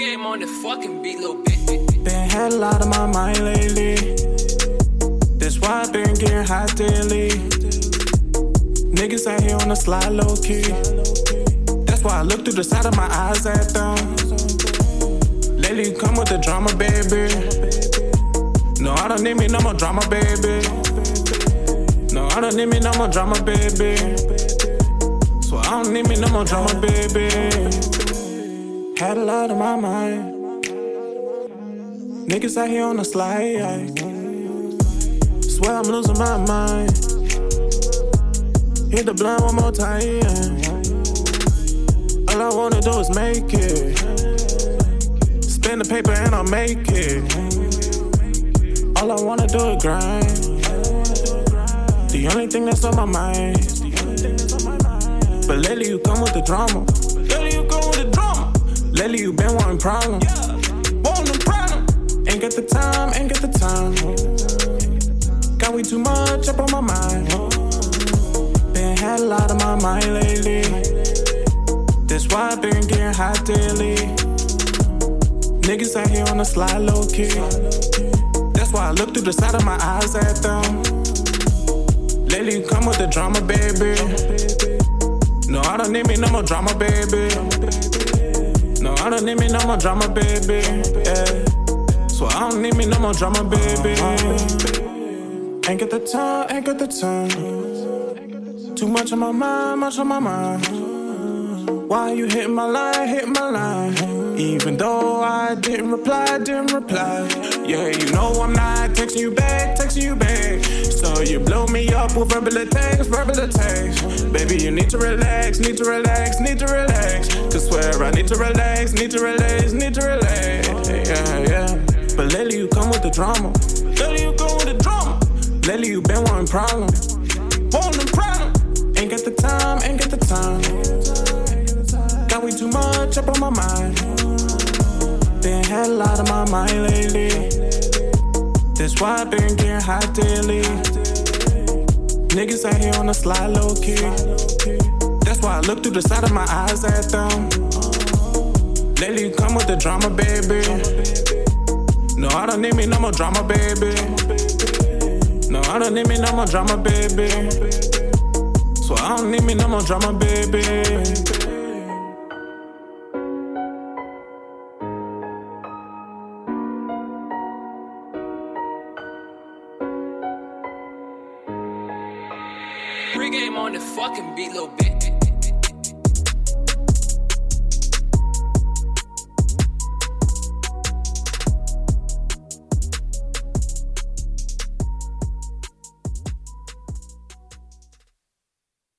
game on the fucking beat, little bitch. Been had a lot on my mind lately. That's why I've been getting hot daily. Niggas out here on the slide low key. That's why I look through the side of my eyes at them. Lately, come with the drama, baby. No, I don't need me no more drama, baby. No, I don't need me no more drama, baby. So I don't need me no more drama, baby. Had a lot on my mind. Niggas out here on the slide. Swear I'm losing my mind. Hit the blunt one more time. All I wanna do is make it. Spin the paper and I'll make it. All I wanna do is grind. The only thing that's on my mind. But lately you come with the drama. Lately you been wanting problems. Wanting problem. Ain't got the time, ain't got the time. Got way too much up on my mind. Been had a lot on my mind lately. That's why I been getting hot daily. Niggas out here on the slide low key. That's why I look through the side of my eyes at them. Lately you come with the drama, baby. No, I don't need me no more drama, baby. No, I don't need me no more drama, baby. Yeah. So I don't need me no more drama, baby. Ain't got the time, ain't got the time. Too much on my mind, much on my mind. Why you hitting my line, hitting my line? Even though I didn't reply, didn't reply. Yeah, you know I'm not texting you back, texting you back. So you blow me up with verbal attacks, verbal attacks. Baby, you need to relax, need to relax, need to relax. Need to relax, need to relax, need to relax. Yeah, yeah. But lately you come with the drama. Lately you come with the drama. Lately you been wanting problems. Wanting problem. Ain't got the time, ain't got the time. Got way too much up on my mind. Been had a lot on my mind lately. That's why I been getting hot daily. Niggas out here on the slide low key. That's why I look through the side of my eyes at them. Lately you come with the drama, baby. No, I don't need me no more drama, baby. No, I don't need me no more drama, baby. So I don't need me no more drama, baby. Game on the fucking beat, little bitch.